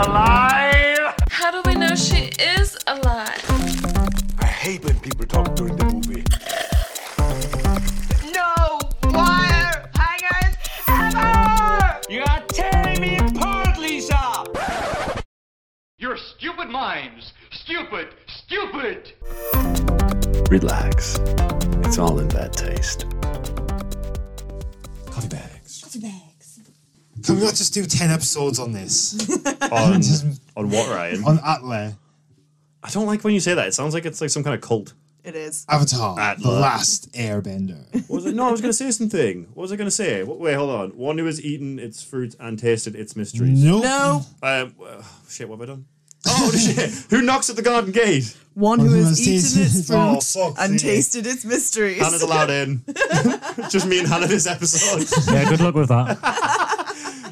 alive! How do we know she is alive? I hate when people talk during the movie. No wire hangers ever! You are tearing me apart, Lisa! Your stupid minds! Stupid! Stupid! Relax. It's all in bad taste. Coffee bags. Coffee bags. Can we not just do 10 episodes on this? On, Just on what, Ryan? on Atla, I don't like when you say that. It sounds like it's like some kind of cult. It is. Avatar, Atla. The Last Airbender. What was it? No, I was going to say something. What was I going to say? Wait, wait, hold on. One who has eaten its fruit and tasted its mysteries. Nope. No. Um, uh, shit, what have I done? Oh, shit. Who knocks at the garden gate? One who has eaten its fruit Oh, fuck's and sake. tasted its mysteries. Hannah's allowed in. Just me and Hannah this episode. Yeah, good luck with that.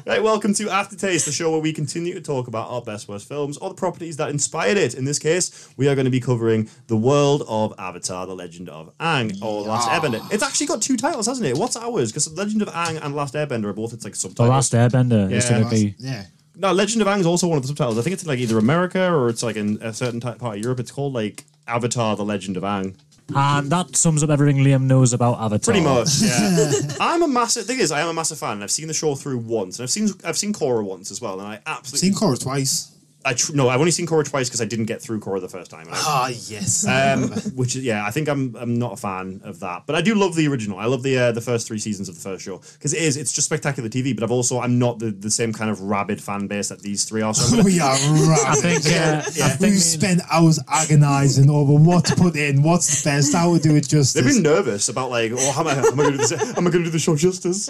Right, welcome to Aftertaste, the show where we continue to talk about our best worst films or the properties that inspired it. In this case, we are going to be covering the world of Avatar: The Legend of Aang or Last Airbender. It's actually got two titles, hasn't it? What's ours? Because Legend of Aang and Last Airbender are both its like The subtitles. The Last Airbender is Yeah, going to be. Yeah. No, Legend of Aang is also one of the subtitles. I think it's in, like either America or it's like in a certain type part of Europe. It's called like Avatar: The Legend of Aang. And that sums up everything Liam knows about Avatar. Pretty much, yeah. I'm a massive thing is I am a massive fan. and I've seen the show through once, and I've seen I've seen Korra once as well, and I absolutely Seen Korra twice. I tr- no, I've only seen Korra twice because I didn't get through Korra the first time. And I, Ah, yes. um, which is yeah, I think I'm I'm not a fan of that, but I do love the original. I love the uh, the first three seasons of the first show because it is it's just spectacular TV. But I've also I'm not the, the same kind of rabid fan base that these three are. So gonna, we are right. I think, uh, I think We've spent hours agonising over what to put in, what's the best, how to do it justice. they've been nervous about like, oh, how am I, am I going to do this? Am I going to do the show justice?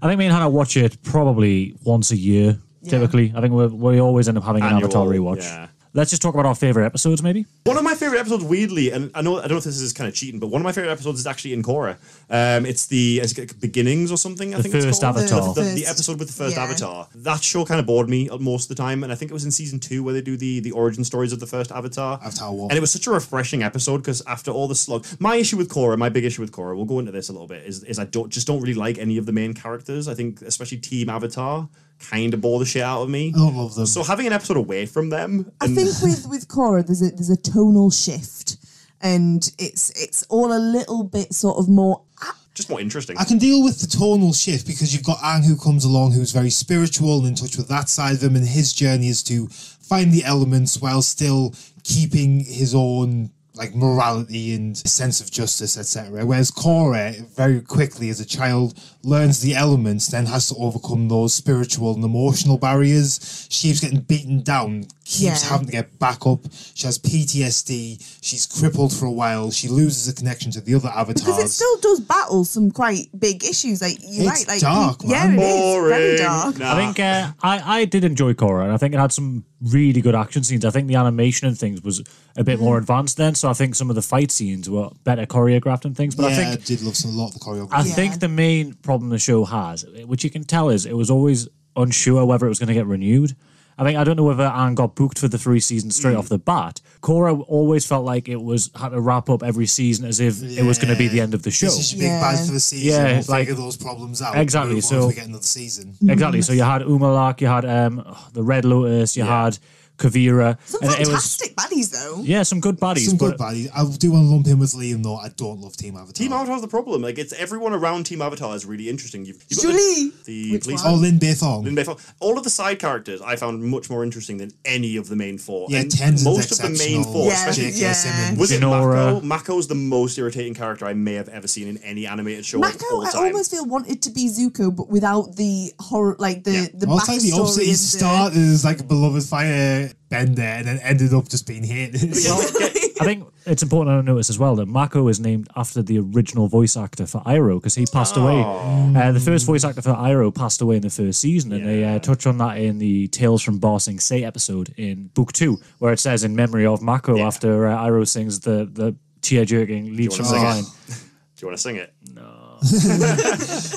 I think me and Hannah watch it probably once a year, typically. I think we we always end up having an Annual, Avatar rewatch. yeah. Let's just talk about our favorite episodes, maybe. One of my favorite episodes, weirdly, and I know I don't know if this is kind of cheating, but one of my favorite episodes is actually in Korra. Um, it's the is it beginnings or something. I The think it's first called. Avatar. The, the- the First- episode with the first yeah. Avatar. That show kind of bored me most of the time, and I think it was in season two where they do the the origin stories of the first Avatar. Avatar what? And it was such a refreshing episode because after all the slog, my issue with Korra, my big issue with Korra, we'll go into this a little bit, is is I don't just don't really like any of the main characters. I think especially Team Avatar kind of bore the shit out of me. I don't love them. So having an episode away from them, I and- think with with Korra, there's a there's a tonal shift, and it's it's all a little bit sort of more. Ah. just more interesting. I can deal with the tonal shift because you've got Aang who comes along who's very spiritual and in touch with that side of him, and his journey is to find the elements while still keeping his own like morality and sense of justice, etc. Whereas Korra very quickly as a child learns the elements, then has to overcome those spiritual and emotional barriers. She keeps getting beaten down, keeps Yeah. having to get back up. She has PTSD. She's crippled for a while. She loses a connection to the other avatars. Because it still does battle some quite big issues. Like you're It's right, like dark, yeah, man. it is very dark. Nah. I think uh, I, I did enjoy Korra, and I think it had some really good action scenes. I think the animation and things was a bit more advanced then, so I think some of the fight scenes were better choreographed and things. But yeah, I I think did love some a lot of the choreography. I Yeah. think the main problem the show has, which you can tell, is it was always unsure whether it was going to get renewed. I think I don't know whether Anne got booked for the three seasons straight Mm. off the bat. Korra always felt like it was had to wrap up every season as if it was going to be the end of the show. This is your big Yeah. bad for the season. Yeah, we'll like- figure those problems out. Exactly, so- we get another season. Exactly. So you had Unalaq, you had um, the Red Lotus, you Yeah. had Kuvira, Some and it was fantastic baddies though. yeah, some good baddies. Some but good baddies. I do want to lump him with Liam though. I don't love Team Avatar. Team Avatar's the problem. Like it's everyone around Team Avatar is really interesting. You've, you've got Julie! the, the police. Oh, Lin Beifong. Lin Beifong. All of the side characters I found much more interesting than any of the main four. Yeah, And Tenzin's most of the main four, Yeah, especially yeah. Simmons. was it Jinora. Mako? Mako's the most irritating character I may have ever seen in any animated show Mako, all I almost feel wanted to be Zuko, but without the horror, like the Yeah. the Well, it's like the backstory opposite. He the- started as like a beloved fire bender and then ended up just being hated. I think it's important to notice as well that Mako is named after the original voice actor for Iroh because he passed away. Uh, the first voice actor for Iroh passed away in the first season, and they uh, touch on that in the Tales from Ba Sing Se episode in book two, where it says in memory of Mako after uh, Iroh sings the the tear jerking Leaves from the Vine. Do you want to sing it? No.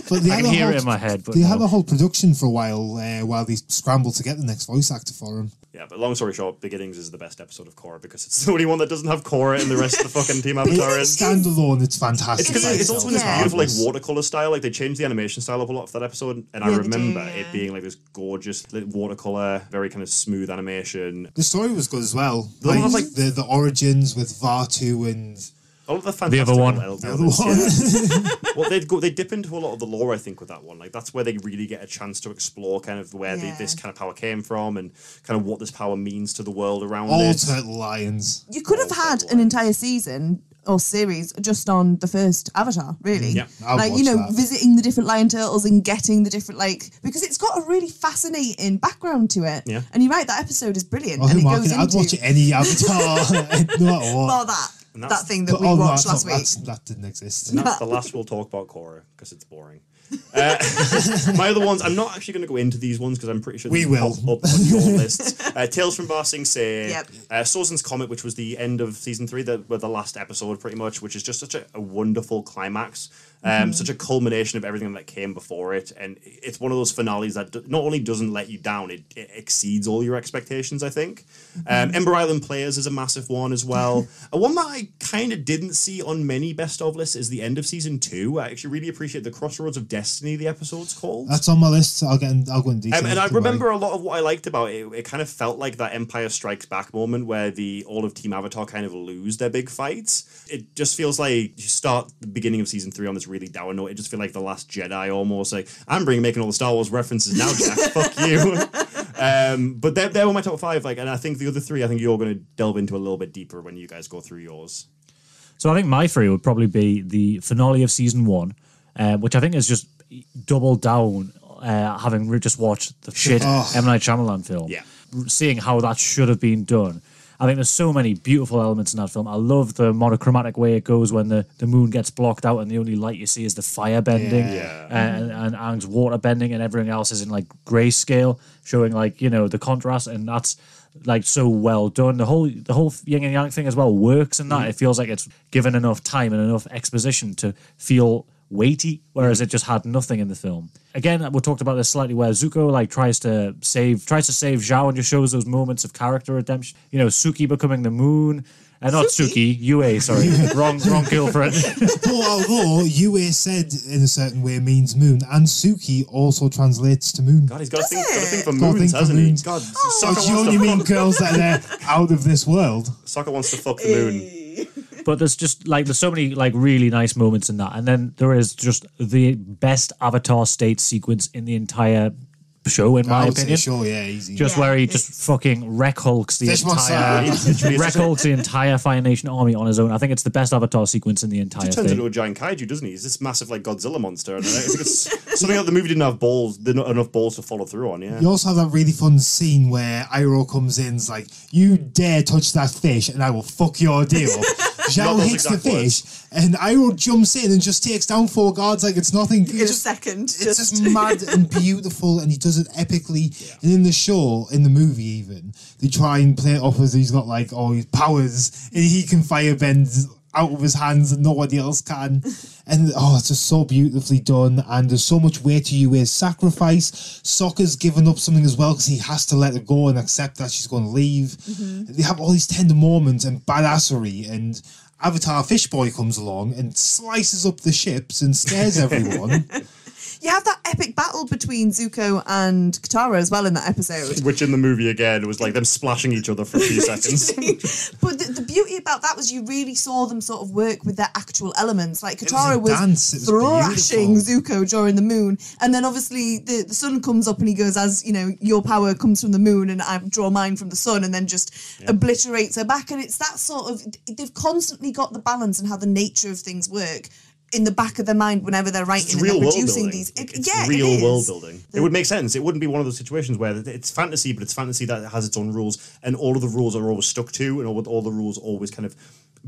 but they I had can a hear whole, it in my head, but they had no. a whole production for a while uh, while they scrambled to get the next voice actor for him. Yeah, but long story short, Beginnings is the best episode of Korra because it's the only one that doesn't have Korra and the rest of the fucking Team Avatar. in. Standalone, it's fantastic. It's because by it's also in this itself. beautiful like watercolor style. Like they changed the animation style up a lot for that episode, and I Yeah, they do, remember yeah. it being like this gorgeous like, watercolor, very kind of smooth animation. The story was good as well. The Like, with, like- the the origins with Vaatu and All of the fantastic other one. the other one. yeah. well, they go they dip into a lot of the lore. I think with that one, like that's where they really get a chance to explore kind of where the, this kind of power came from and kind of what this power means to the world around All it. Turtle Lions. You could have had God. an entire season or series just on the first Avatar, really. Yeah, I'd like you know, that. visiting the different lion turtles and getting the different like because it's got a really fascinating background to it. Yeah. and you're right, that episode is brilliant, Oh, and who it goes? I'd into watch any Avatar, no matter what. well that And that's- that thing that But- we oh, watched that's last not- week. that didn't exist. And that's the last we'll talk about Korra because it's boring. Uh, my other ones, I'm not actually going to go into these ones because I'm pretty sure We will. pop up on your lists. Uh, Tales from Ba Sing Se, Yep. uh, Sozin's Comet, which was the end of season three, the, the last episode pretty much, which is just such a, a wonderful climax. Um, Such a culmination of everything that came before it, and it's one of those finales that d- not only doesn't let you down, it, it exceeds all your expectations. I think. Um, Ember Island Players is a massive one as well. a one that I kind of didn't see on many best of lists is the end of season two. I actually really appreciate the Crossroads of Destiny. The episode's called. That's on my list. I'll get. In, I'll go in detail. Um, and I worry. remember a lot of what I liked about it. It kind of felt like that Empire Strikes Back moment where the all of Team Avatar kind of lose their big fights. It just feels like you start the beginning of season three on this really dour note. It just feels like the Last Jedi almost. Like I'm bringing making all the Star Wars references now, Jack. Fuck you. Um, but they they were my top five. Like, and I think the other three, I think you're going to delve into a little bit deeper when you guys go through yours. So I think my three would probably be the finale of season one, uh, which I think is just double down, uh, having just watched the shit Oh. M Night Shyamalan film. Yeah. seeing how that should have been done. I think there's so many beautiful elements in that film. I love the monochromatic way it goes when the, the moon gets blocked out and the only light you see is the fire bending Yeah. Uh, and, and Aang's water bending and everything else is in like grayscale, showing like, you know, the contrast and that's like so well done. The whole the whole yin and yang thing as well works in that. Mm. It feels like it's given enough time and enough exposition to feel weighty, whereas it just had nothing in the film. Again, we talked about this slightly where Zuko like tries to save tries to save Zhao and just shows those moments of character redemption. You know, Suki becoming the moon. Uh, not Suki, Yue, sorry. wrong wrong girlfriend. But although Yue said in a certain way means moon, and Suki also translates to moon. God, he's got a thing, got a thing for Got a moons, thing for hasn't moons. he? God, Oh, Sokka, you wants only to mean fuck, girls that are out of this world. Sokka wants to fuck the moon. But there's just like there's so many like really nice moments in that. And then there is just the best avatar state sequence in the entire show in oh, my I opinion sure, yeah, easy. just Yeah, where he just fucking wreck hulks the Fish entire massage. wreck hulks the entire Fire Nation army on his own. I think it's the best Avatar sequence in the entire He turns into a giant kaiju, doesn't he? He's this massive like Godzilla monster, and I think it's something that the movie didn't have balls, didn't enough balls to follow through on. Yeah, You also have that really fun scene where Iroh comes in, is like, "You dare touch that fish, and I will fuck your deal." Zhao hits the exact fish, and Iroh jumps in and just takes down four guards like it's nothing. in a Just- second. It's just, just mad and beautiful, and he does it epically. And in the show, in the movie, even they try and play it off as he's got like all his powers, and he can firebend out of his hands, and nobody else can. And oh, it's just so beautifully done, and there's so much weight to Yue's sacrifice. Sokka's given up something as well because he has to let her go and accept that she's going to leave. Mm-hmm. They have all these tender moments and badassery, and Avatar Fish Boy comes along and slices up the ships and scares everyone. You have that epic battle between Zuko and Katara as well in that episode. which in the movie again was like them splashing each other for a few seconds. but the, the beauty about that was you really saw them sort of work with their actual elements. Like was Katara a was, dance, it was thrashing beautiful. Zuko during the moon, and then obviously the, the sun comes up and he goes, as you know, your power comes from the moon, and I draw mine from the sun, and then just obliterates her back. And it's that sort of they've constantly got the balance and how the nature of things work. In the back of their mind, whenever they're writing It's and real they're world producing building. these, It- it's yeah, real it is. world building. It would make sense. It wouldn't be one of those situations where it's fantasy, but it's fantasy that has its own rules, and all of the rules are always stuck to, and all, all the rules always kind of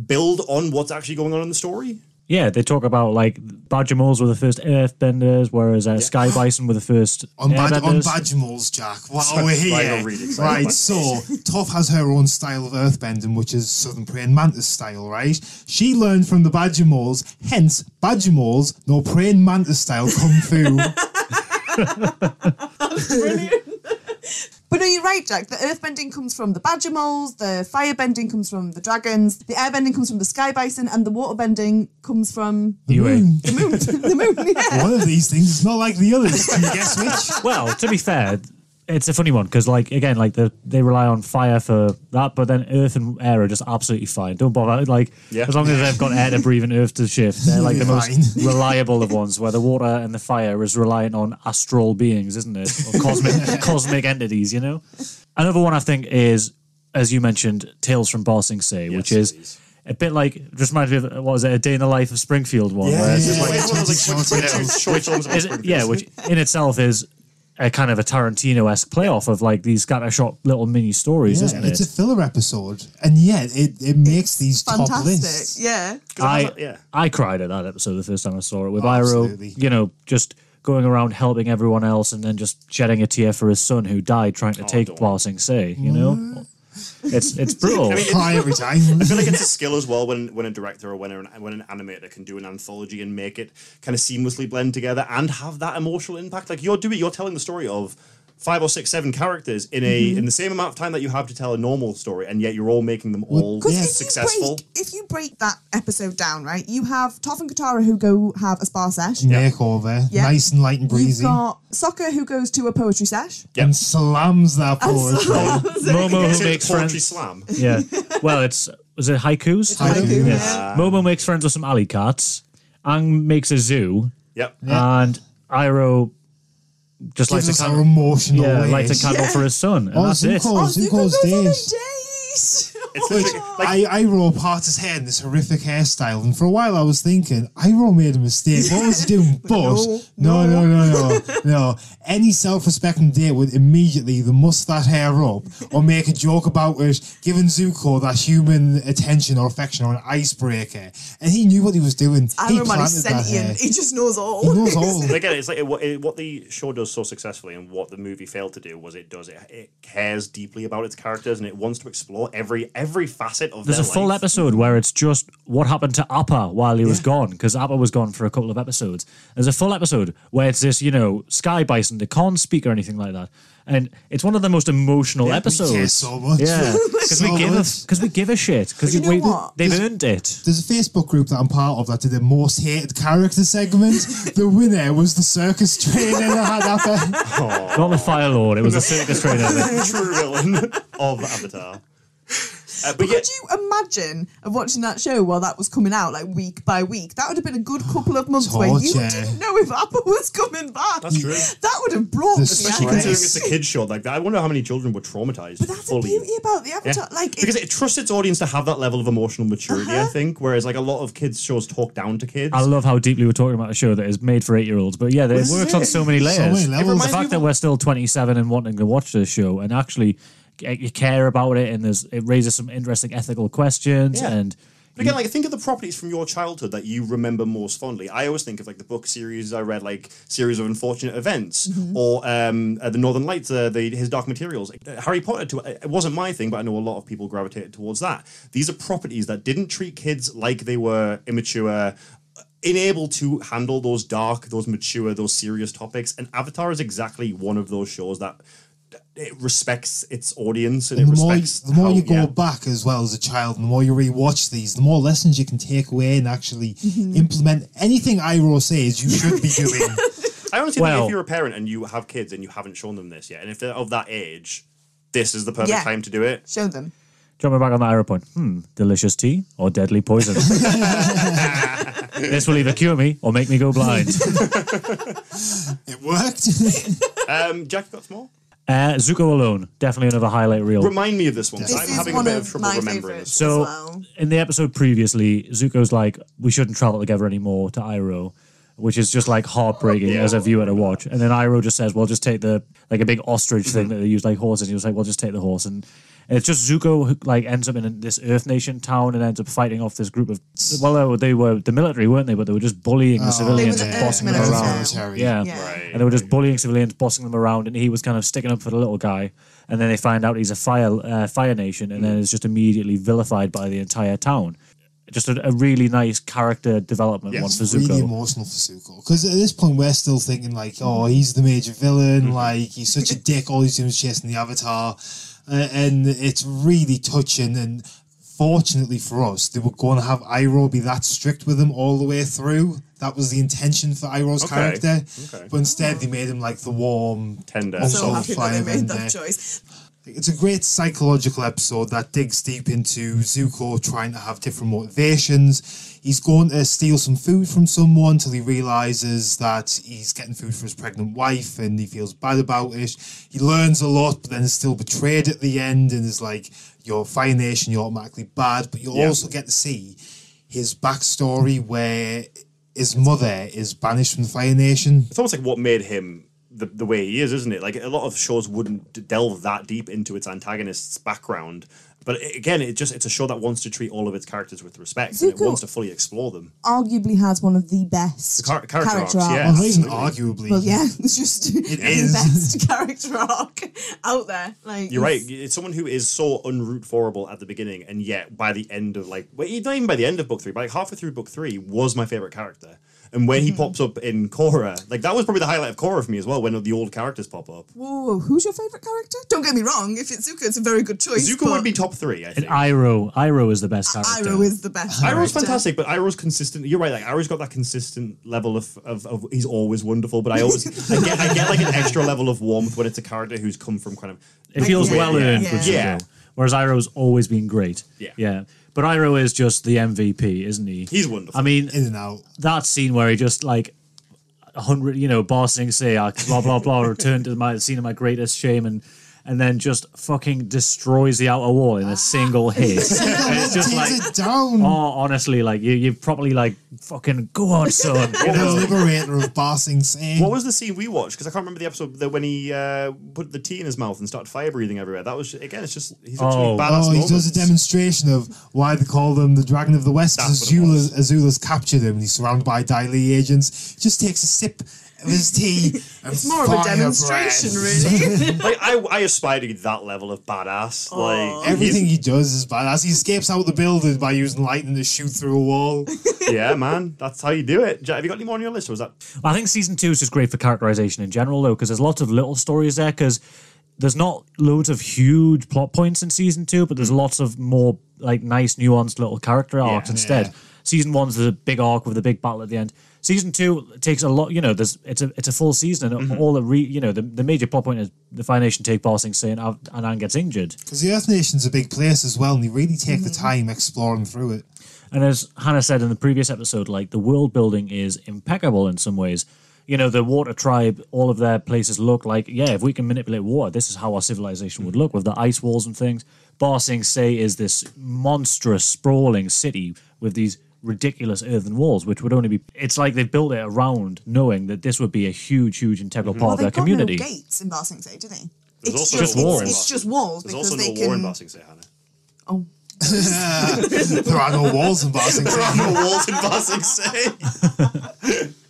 build on what's actually going on in the story. Yeah, they talk about like Badger Badgermoles were the first earthbenders, whereas uh, Sky Bison were the first On, bad, on airbenders. Badgermoles, Jack. Wow, Sorry, we're right, here. I'm Right, so Toph has her own style of earthbending, which is Southern Praying Mantis style, right? She learned from the Badger Badgermoles, hence Badger Badgermoles, no Praying Mantis style kung fu. But no, you're right, Jack. The earthbending comes from the badger moles, the firebending comes from the dragons, the airbending comes from the sky bison, and the waterbending comes from The Anyway. moon. the moon. the moon, yeah. One of these things is not like the others. Can you guess which? well, to be fair, it's a funny one because, like, again, like the, they rely on fire for that, but then earth and air are just absolutely fine. Don't bother. Like, Yeah. as long as they've got air to breathe and earth to shift, they're like the most reliable of ones. Where the water and the fire is reliant on astral beings, isn't it, or cosmic cosmic entities? You know. Another one I think is, as you mentioned, Tales from Ba Sing Se, which is. please. A bit like, just reminds me of, what was it, A Day in the Life of Springfield one? where it's yeah, just like, yeah. It's one of those, like, Short quick- quick- short films about is- Springfield. yeah, which in itself is a kind of a Tarantino esque playoff of like these scattershot little mini stories, Yeah, isn't it's a filler episode, and yet it, it makes these top lists. Yeah. I yeah. I cried at that episode the first time I saw it with Oh, Iroh, you know, just going around helping everyone else and then just shedding a tear for his son who died trying to take don't. Sing Se, you know? Mm. It's it's brutal. I mean, Cry every time. I feel like it's a skill as well when when a director or when an, when an animator can do an anthology and make it kind of seamlessly blend together and have that emotional impact. Like you're doing, you're telling the story of five or six, seven characters in a Mm-hmm. in the same amount of time that you have to tell a normal story, and yet you're all making them all Because if successful. you break if you break that episode down, right, you have Toph and Katara who go have a spa sesh. Makeover, Yeah. nice and light and You've breezy, got Sokka who goes to a poetry sesh. and slams that poetry. Momo who makes poetry friends. slam. Yeah. Well, it's was it haikus? haiku, Yeah. yeah. Momo makes friends with some alley cats. Aang makes a zoo, Yep. and Iroh just Gives lights us a our candle. emotional Yeah, ways. lights a candle for his son, and Oh, that's it. Zuko, Oh, Zuko's Zuko goes on a days. Date. It's literally- like I, Iroh part his hair in this horrific hairstyle, and for a while I was thinking, Iroh made a mistake. What was he doing? But no, no, no, no, no. Any self-respecting date would immediately either muss that hair up or make a joke about it, giving Zuko that human attention or affection or an icebreaker. And he knew what he was doing. he Iron Man is planted that hair. sentient. He just knows all. He knows all. But again, it's like it, what- it, what the show does so successfully, and what the movie failed to do was it does it, it cares deeply about its characters, and it wants to explore every every facet of There's a their full life. episode where it's just what happened to Appa while he was gone, because Appa was gone for a couple of episodes. There's a full episode where it's this, you know, Sky Bison, they can't speak or anything like that. And it's one of the most emotional Yeah, episodes. so much. Yeah, because So we give a because we give a shit because you know they've earned it. There's a Facebook group that I'm part of that did the most hated character segment. the winner was the circus trainer that had Appa. Not the Fire Lord, it was a circus trainer. true villain of Avatar. Uh, but yeah, Could you imagine of watching that show while that was coming out, like week by week? That would have been a good couple of months where you didn't know if Appa was coming back. That's true. That would have brought The me especially out. considering it's a kids show like that, I wonder how many children were traumatized But that's the beauty about the Yeah. Avatar. Like, because it, it trusts its audience to have that level of emotional maturity, I Uh-huh. think. Whereas like a lot of kids shows talk down to kids. I love how deeply we're talking about a show that is made for eight year olds. But yeah, it This works it. on so many So layers. many The reminds me fact of that we're still 27 and wanting to watch this show and actually you care about it and there's it raises some interesting ethical questions Yeah. and But again, like think of the properties from your childhood that you remember most fondly. I always think of like the book series I read, like series of unfortunate events, or um, uh, the Northern Lights, uh, the his Dark Materials. Uh, Harry Potter. To it wasn't my thing, but I know a lot of people gravitated towards that. These are properties that didn't treat kids like they were immature. Unable to handle those dark, those mature, those serious topics, and Avatar is exactly one of those shows that it respects its audience and, And it the more, respects the more how- you go yeah. back as well as a child, and the more you rewatch these, the more lessons you can take away and actually Mm-hmm. implement anything Iroh says you should be doing. I honestly Well- think if you're a parent and you have kids and you haven't shown them this yet, and if they're of that age, this is the perfect Yeah. time to do it. show them. jumping back on that Iroh point. Hmm, delicious tea or deadly poison. this will either cure me or make me go blind. it worked. Um, Jack, got some more? Uh, Zuko alone, definitely another highlight reel. Remind me of this one. 'cause This I'm is having a one bit of of trouble my remembering favourites. So as well. in the episode previously, Zuko's like, we shouldn't travel together anymore to Iroh, which is just like heartbreaking Yeah. as a viewer to watch. And then Iroh just says, well, just take the like a big ostrich thing that they use like horses. He was like, well, just take the horse. And And it's just Zuko who like ends up in this Earth Nation town and ends up fighting off this group of well, they were, they were the military, weren't they? But they were just bullying the civilians They and the Earth bossing them around. Yeah. Yeah. Right. and they were just bullying civilians, bossing them around, and he was kind of sticking up for the little guy. And then they find out he's a fire uh, Fire Nation, and then is just immediately vilified by the entire town. Just a, a really nice character development Yes, one for It's really Zuko. emotional for Zuko because at this point we're still thinking like, oh, he's the major villain, like he's such a dick. All he's doing is chasing the Avatar, uh, and it's really touching. And fortunately for us, they were going to have Iroh be that strict with him all the way through. That was the intention for Iroh's Okay, character, okay. but instead they made him like the warm, Tender. uncle So happy that they made that choice. It's a great psychological episode that digs deep into Zuko trying to have different motivations. He's going to steal some food from someone till he realizes that he's getting food for his pregnant wife and he feels bad about it. He learns a lot, but then is still betrayed at the end and is like, You're Fire Nation, you're automatically bad. But you'll Yeah. also get to see his backstory where his mother is banished from the Fire Nation. It's almost like what made him the, the way he is, isn't it? Like a lot of shows wouldn't delve that deep into its antagonist's background. But again, it just it's a show that wants to treat all of its characters with respect and it wants to fully explore them. Arguably has one of the best The char- character arcs, arcs. yeah. Well, not even arguably. Well, yeah, it's just the is. best character arc out there. Like You're right. it's- It's someone who is so unroot forable at the beginning, and yet by the end of like, well, not even by the end of book three, but like halfway through book three, was my favorite character. And when he Mm-hmm. pops up in Korra, like that was probably the highlight of Korra for me as well. When the old characters pop up, Whoa, who's your favorite character? Don't get me wrong. If it's Zuko, it's a very good choice. Zuko but would be top three. I And think. Iroh, Iroh is the best character. Iroh is the best. Iroh's character. fantastic, but Iroh's consistent. You're right. Like Iroh's got that consistent level of, of, of he's always wonderful. But I always I get I get like an extra level of warmth when it's a character who's come from kind of. It feels well earned with Zuko. Yeah. Whereas Iroh's always been great. Yeah. Yeah. But Iroh is just the MVP, isn't he? He's wonderful. I mean, In and out. that scene where he just like a hundred, you know, bossing say, uh, blah blah blah, return to my scene of my greatest shame, and and then just fucking destroys the outer wall in a single hit. and it's just Tears like, it down. oh, honestly, like you, you probably like fucking go on, son. You the know? liberator of Ba Sing Se. What was the scene we watched? Because I can't remember the episode that when he uh, put the tea in his mouth and started fire breathing everywhere. That was again, it's just he's actually Oh. badass Oh, he moments. does a demonstration of why they call them the Dragon of the West. That's what it. Azula, Azula's captured him and he's surrounded by Dai Li agents. He just takes a sip of his tea. and It's more of a demonstration, breath. really. like I, I aspire to that level of badass. Like Everything he does is badass. He escapes out of the building by using lightning to shoot through a wall. yeah, man, that's how you do it. Have you got any more on your list? Or was that I think season two is just great for characterization in general, though, because there's lots of little stories there. Because there's not loads of huge plot points in season two, but there's mm. lots of more like nice, nuanced little character arcs instead. Yeah. Season one's the big arc with the big battle at the end. Season two takes a lot. You know, there's it's a it's a full season, and mm-hmm. all the re, you know the, the major plot point is the Fire Nation take Ba Sing Se and Av- Aang gets injured. Because the Earth Nation's a big place as well, and they really take the mm-hmm. time exploring through it. And as Hannah said in the previous episode, like the world building is impeccable in some ways. You know, the water tribe, all of their places look like, yeah, if we can manipulate water, this is how our civilization would mm. look with the ice walls and things. Ba Sing Se is this monstrous, sprawling city with these ridiculous earthen walls, which would only be, it's like they've built it around knowing that this would be a huge, huge integral mm-hmm. part well, of their they've got community. no gates in Ba Sing Se, do they? There's it's also just, no it's- walls. It's, just walls There's because also they no war in can. Ba Sing Se, Hannah. Oh, there are no walls in Ba Sing Se. there are no walls in Bossing Say.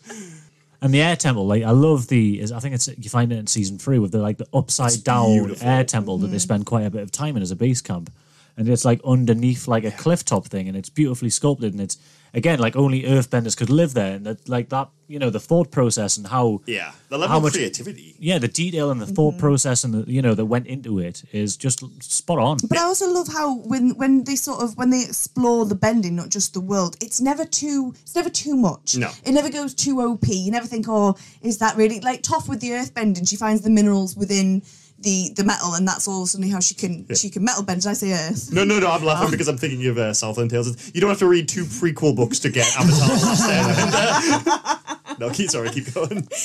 And the air temple, like I love the is I think it's you find it in season three with the like the upside down beautiful. air temple that they mm-hmm. spend quite a bit of time in as a base camp. And it's like underneath like a cliff top thing and it's beautifully sculpted and it's again like only earthbenders could live there and that like that you know the thought process and how Yeah, the level How of much- creativity. yeah the detail and the thought mm-hmm. process and the you know that went into it is just spot on. But I also love how when when they sort of when they explore the bending, not just the world, it's never too it's never too much. No. It never goes too OP. You never think, oh, is that really like Toph with the earth bending? She finds the minerals within the the metal, and that's all suddenly how she can she can metal bend. Did I say earth? No, no, no. I'm laughing because I'm thinking of uh, Southland Tales. You don't have to read two prequel books to get Avatar: Last Airbender. No, keep sorry, keep going.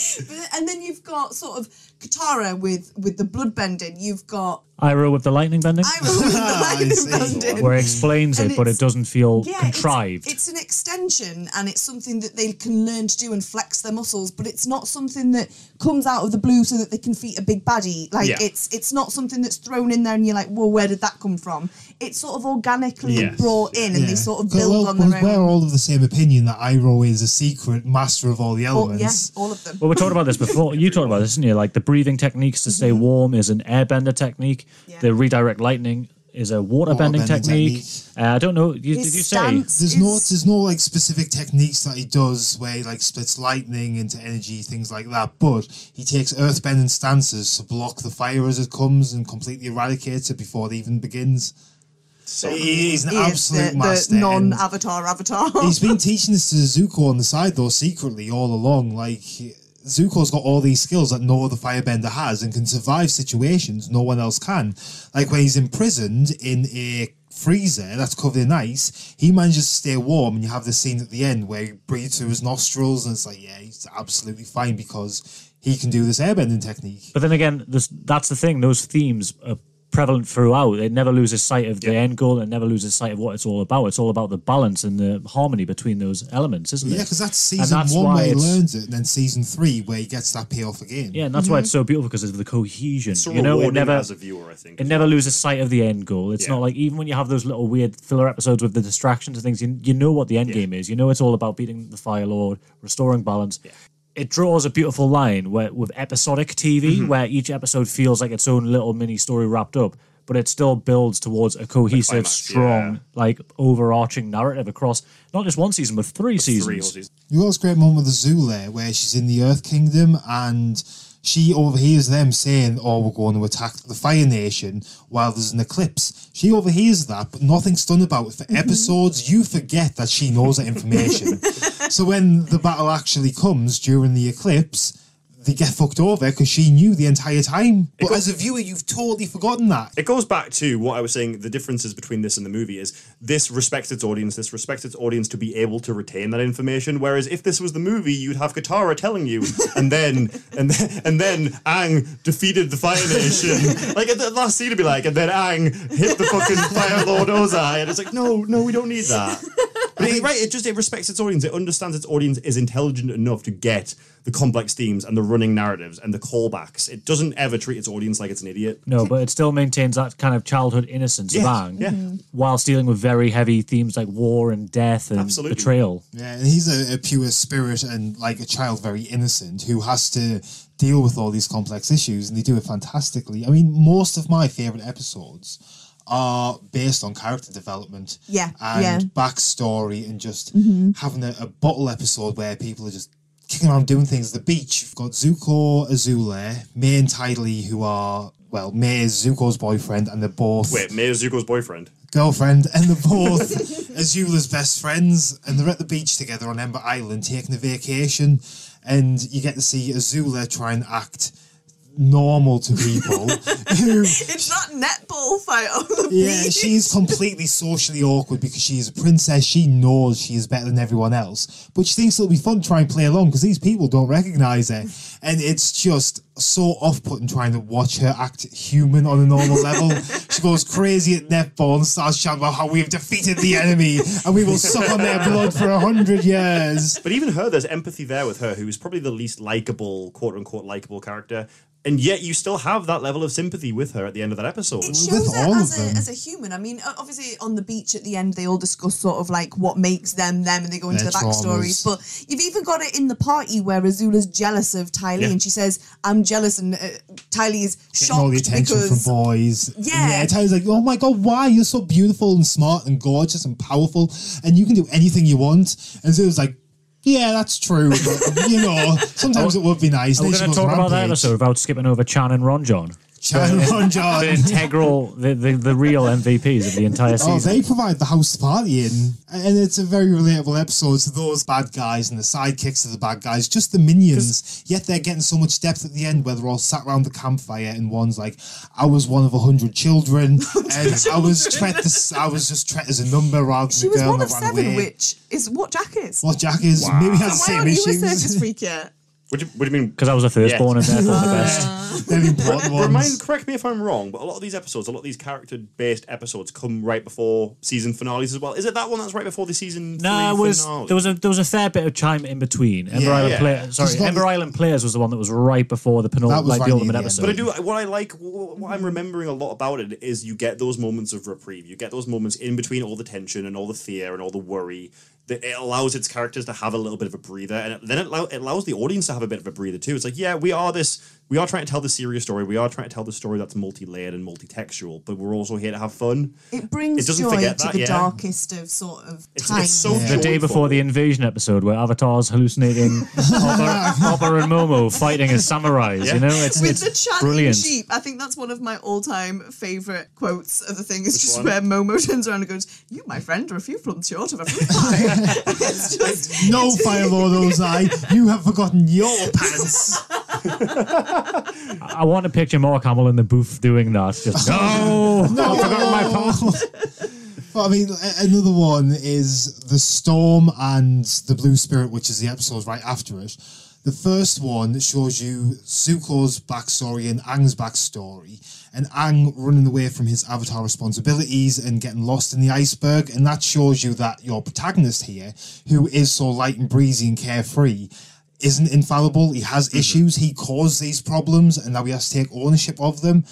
And then you've got sort of Katara with with the blood bending. You've got Iroh with the lightning bending, I remember the lightning bending. where it explains And it, but it doesn't feel Yeah, contrived. It's, it's an extension and it's something that they can learn to do and flex their muscles, but it's not something that comes out of the blue so that they can defeat a big baddie. Like Yeah. it's it's not something that's thrown in there and you're like, well, where did that come from? It's sort of organically Yes. brought in and they sort of build well, on well, their we're all of the same opinion that Iroh is a secret master of all the all, elements. yeah, all of them. Well, we talked about this before. You talked about this, didn't you? Like the breathing techniques to stay warm is an airbender technique. Mm-hmm. Yeah. The redirect lightning is a water bending Waterbending technique. technique. Uh, I don't know. You, did you say? stance There's no, there's no like specific techniques that he does where he like splits lightning into energy, things like that. But he takes earthbending stances to block the fire as it comes and completely eradicates it before it even begins. So he- he's an He is absolute the, master. the non-avatar avatar. he's been teaching this to Zuko on the side though, secretly all along. Like Zuko's got all these skills that no other firebender has and can survive situations no one else can. Like when he's imprisoned in a freezer that's covered in ice, he manages to stay warm and you have the scene at the end where he breathes through his nostrils and it's like, yeah, he's absolutely fine because he can do this airbending technique. But then again, this, that's the thing. Those themes are prevalent throughout. It never loses sight of the end goal. It never loses sight of what it's all about. It's all about the balance and the harmony between those elements, isn't it? Yeah, because that's And season that's one why where he learns it, and then season three where he gets that payoff again. Yeah, and that's why mm-hmm. it's so beautiful because of the cohesion. so you know, it never as a viewer, I think, It never well. loses sight of the end goal. It's Yeah. not like even when you have those little weird filler episodes with the distractions and things, you, you know what the end game is. You know it's all about beating the Fire Lord, restoring balance. It draws a beautiful line where with episodic TV, Mm-hmm. where each episode feels like its own little mini story wrapped up, but it still builds towards a cohesive, climax, strong, yeah. like overarching narrative across not just one season but three seasons. Three seasons. You got this great moment with Azula where she's in the Earth Kingdom and she overhears them saying, Oh, we're going to attack the Fire Nation while there's an eclipse. She overhears that, but nothing's done about it. For episodes, you forget that she knows that information. so when the battle actually comes during the eclipse, they get fucked over because she knew the entire time. But as a viewer, you've totally forgotten that. It goes back to what I was saying. The differences between this and the movie is this respects its audience. This respects its audience to be able to retain that information. Whereas if this was the movie, you'd have Katara telling you, and then and then and then Aang defeated the Fire Nation. like at the last scene, to be like, and then Aang hit the fucking Fire Lord Ozai, and it's like, no, no, we don't need that. But it, right, it just it respects its audience. It understands its audience is intelligent enough to get the complex themes and the running narratives and the callbacks. It doesn't ever treat its audience like it's an idiot. No, but it still maintains that kind of childhood innocence Yes, of Aang, yeah. whilst dealing with very heavy themes like war and death and Absolutely. betrayal. Yeah, and he's a, a pure spirit and like a child, very innocent, who has to deal with all these complex issues, and they do it fantastically. I mean, most of my favorite episodes are based on character development, Yeah, and yeah. backstory, and just Mhm. having a, a bottle episode where people are just kicking around doing things. at The beach, you've got Zuko, Azula, May and Ty Lee, who are well, May is Zuko's boyfriend, and they're both Wait, May is Zuko's boyfriend. girlfriend, and they're both Azula's best friends, and they're at the beach together on Ember Island taking a vacation, and you get to see Azula try and act normal to people who it's not netball fight on the yeah, beach. she's completely socially awkward because she is a princess. She knows she is better than everyone else, but she thinks it'll be fun to try and play along because these people don't recognize her, and it's just so off-putting trying to watch her act human on a normal level. She goes crazy at netball and starts shouting about how we've defeated the enemy and we will suck on their blood for a hundred years. But even her, there's empathy there with her, who is probably the least likable, quote unquote, likable character. And yet you still have that level of sympathy with her at the end of that episode. It shows her as a, as a human. I mean, obviously on the beach at the end, they all discuss sort of like what makes them them, and they go into Their the backstories. traumas. But you've even got it in the party where Azula's jealous of Ty Lee, Yeah. and she says, "I'm jealous," and uh, Ty Lee is Getting all the attention because from boys. Yeah. And Ty Lee's like, oh my god, why? You're so beautiful and smart and gorgeous and powerful, and you can do anything you want. And so it like, yeah, that's true. But, you know, sometimes it would be nice. Are we Then she going to talk about that episode without skipping over Chan and Ruon-Jian? Chan and John. the integral, the, the, the real MVPs of the entire oh, season. Oh, they provide the house party in, and it's a very relatable episode to those bad guys and the sidekicks of the bad guys, just the minions. Yet they're getting so much depth at the end, where they're all sat around the campfire, and one's like, "I was one of a hundred children, and I was treated, I was just treated as a number rather she than a was girl one that of ran seven, away." which is what Jack is. What Jack is? Maybe has the Why aren't you a issues. circus freak yet? What do you, what do you mean? Because I was a firstborn and therefore the best. They're ones. Remind, correct me if I'm wrong, but a lot of these episodes, a lot of these character-based episodes, come right before season finales as well. Is it that one that's right before the season? Finale? No, it was finale? there was a there was a fair bit of time in between. Ember Yeah. Island Yeah. Players, sorry, There's not- Ember Island Players was the one that was right before the That penultimate, was like right the ultimate end. episode. But I do what I like. What I'm remembering a lot about it is you get those moments of reprieve. You get those moments in between all the tension and all the fear and all the worry. It allows its characters to have a little bit of a breather, and then it, allow, it allows the audience to have a bit of a breather too. It's like, yeah, we are this. We are trying to tell the serious story. We are trying to tell the story that's multi-layered and multi-textual, but we're also here to have fun. It brings It doesn't joy forget to that, the yeah. darkest of sort of It's, times. it's so Yeah. the day before the invasion episode where Avatar's hallucinating Appa, Appa and Momo fighting as samurais. Yeah. You know, it's, With it's the chanting brilliant. sheep, I think that's one of my all-time favorite quotes of the thing. Is Which just one? where Momo turns around and goes, "You, my friend, are a few plums short of a fruit pie." it's just No, Fire Lord Ozai, you have forgotten your pants. I want to picture Mark Hamill in the booth doing that. Just no, no, I forgot my pants. But I mean, another one is the storm and the blue spirit, which is the episode right after it. The first one shows you Zuko's backstory and Aang's backstory, and Aang running away from his avatar responsibilities and getting lost in the iceberg, and that shows you that your protagonist here, who is so light and breezy and carefree, isn't infallible. He has mm-hmm. issues. He caused these problems, and now he has to take ownership of them.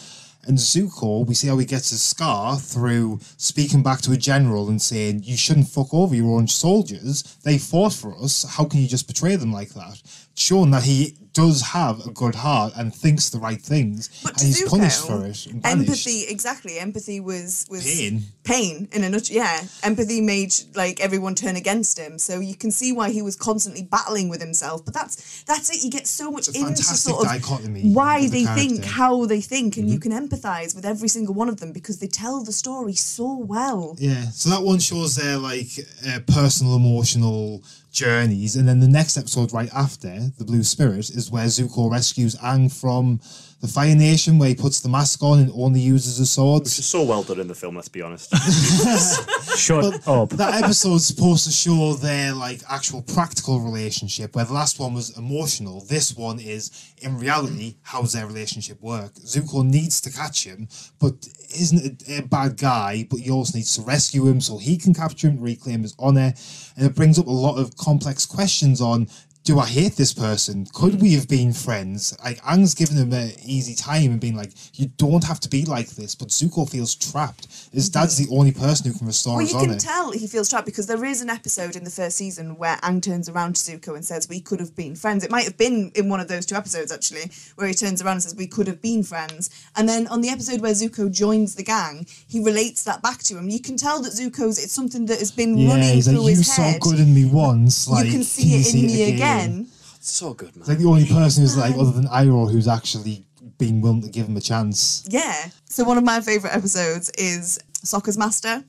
And Zuko, we see how he gets his scar through speaking back to a general and saying, You shouldn't fuck over your own soldiers. They fought for us. How can you just betray them like that? Showing that he does have a good heart and thinks the right things. But and he's Zuko, punished for it. and empathy, exactly. Empathy was was Pain. Pain in a nutshell. Yeah, empathy made like everyone turn against him. So you can see why he was constantly battling with himself. But that's that's it. You get so much into sort of dichotomy why of the they think, character. Mm-hmm. how they think, and you can empathize with every single one of them because they tell the story so well. Yeah, so that one shows their like uh, personal emotional journeys, and then the next episode right after the Blue Spirit is where Zuko rescues Aang from the Fire Nation, where he puts the mask on and only uses his swords. It's so well done in the film. Let's be honest. Shut up. That episode's supposed to show their like actual practical relationship, where the last one was emotional. This one is in reality, how's their relationship work? Zuko needs to catch him, but isn't a, a bad guy, but he also needs to rescue him so he can capture him, reclaim his honor. And it brings up a lot of complex questions on do I hate this person? Could hmm. we have been friends? Like Aang's giving him an easy time and being like, you don't have to be like this, but Zuko feels trapped. His dad's hmm. the only person who can restore Well, his you honor. can tell he feels trapped because there is an episode in the first season where Aang turns around to Zuko and says, We could have been friends. It might have been in one of those two episodes, actually, where he turns around and says, We could have been friends. And then on the episode where Zuko joins the gang, he relates that back to him. You can tell that Zuko's, it's something that has been Yeah, running through like, you his saw good in me once. Like, you can see it in me again. Oh, so good, man. It's like the only person who's like, other than Iroh, who's actually been willing to give him a chance. Yeah. So one of my favourite episodes is Sokka's Master.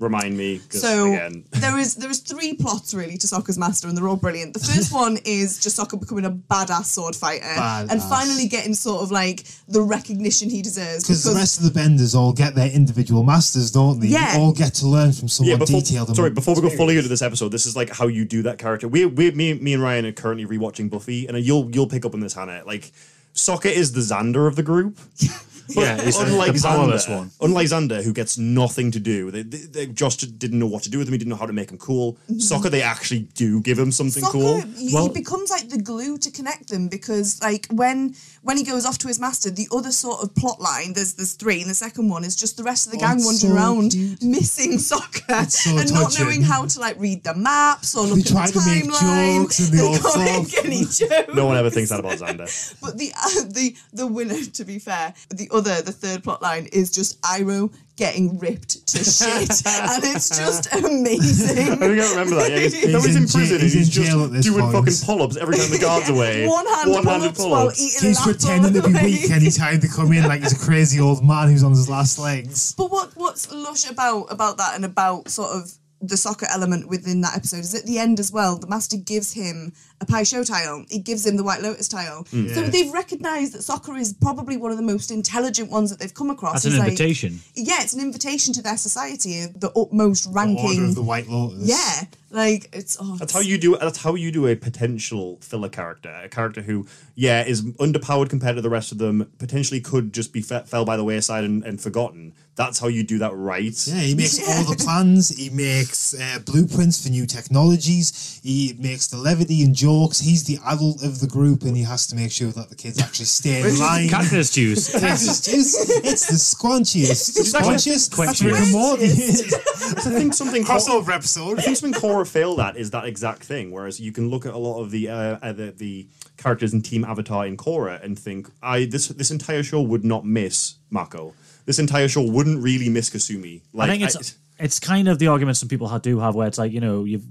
Remind me. So again, there is there is three plots really to Sokka's Master, and they're all brilliant. The first one is just Sokka becoming a badass sword fighter and finally getting sort of like the recognition he deserves. Because the rest of the benders all get their individual masters, don't they? Yeah. They all get to learn from someone yeah, before, detailed. sorry, before we go fully into this episode, this is like how you do that character. We, we, me, me and Ryan are currently rewatching Buffy, and you'll you'll pick up on this, Hannah. Like, Sokka is the Xander of the group. But Yeah, he's the- unlike the powerless Xander, one. unlike Xander, who gets nothing to do, they, they, they just didn't know what to do with him. He didn't know how to make him cool. Mm-hmm. Sokka, they actually do give him something Sokka, cool. he, Well- he becomes like the glue to connect them because like when when he goes off to his master, the other sort of plot line, there's there's three, and the second one is just the rest of the Oh, gang it's wandering so around cute. missing Sokka It's so and not knowing how to like read the maps or look They at the try timeline. jokes and they all can't flop. make any jokes. No one ever thinks that about Xander. But the uh, the the winner, to be fair, the other, the third plot line is just Iroh getting ripped to shit, and it's just amazing. I think I remember that. Yeah, he's, He's nobody's in in prison. he's he's, in jail at just this doing point. fucking pull-ups every time the guard's are away. One hand One-handed pull-ups pull-ups. He's pretending to be like- weak anytime they come in, like he's a crazy old man who's on his last legs. But what what's lush about about that and about sort of the Sokka element within that episode is at the end as well. The master gives him a Pai Sho tile. He gives him the White Lotus tile. So Yeah. they've recognised that Sokka is probably one of the most intelligent ones that they've come across. That's an It's like- invitation. yeah, it's an invitation to their society, the utmost The Order ranking. of the White Lotus. Yeah, Like it's oh, That's how you do. That's how you do a potential filler character, a character who, yeah, is underpowered compared to the rest of them. Potentially could just be fe- fell by the wayside and, and forgotten. That's how you do that right. Yeah, he makes all the plans. He makes uh, blueprints for new technologies. He makes the levity and jokes. He's the adult of the group, and he has to make sure that the kids actually stay in line. Cactus juice. Cactus juice. It's the squanchiest. Squanchiest. That's Quenchiest. Rick and Morty. I think something Crossover episode. I think something Korra failed at is that exact thing. Whereas you can look at a lot of the uh, uh, the, the characters in Team Avatar in Korra and think, I this this entire show would not miss Mako. This entire show wouldn't really miss Kasumi. Like, I think it's it's kind of the argument some people ha- do have where it's like you know you've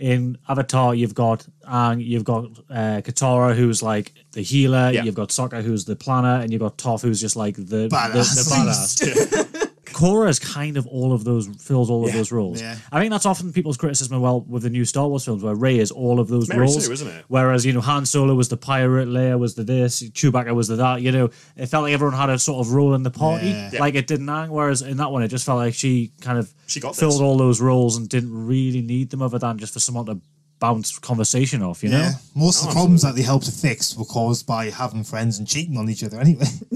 in Avatar you've got Aang, you've got uh, Katara who's like the healer, Yeah. you've got Sokka who's the planner, and you've got Toph who's just like the the, the Badass. badass. Korra is kind of all of those fills all of Yeah, those roles. yeah. I think that's often people's criticism. Well, with the new Star Wars films, where Rey is all of those Mary roles, Sue, isn't it? Whereas you know Han Solo was the pirate, Leia was the this, Chewbacca was the that. You know, it felt like everyone had a sort of role in the party, Yeah. like it didn't Aang. Whereas in that one, it just felt like she kind of She got filled this. all those roles and didn't really need them other than just for someone to bounce conversation off. You know, Yeah, most of the oh, problems that they helped to fix were caused by having friends and cheating on each other anyway.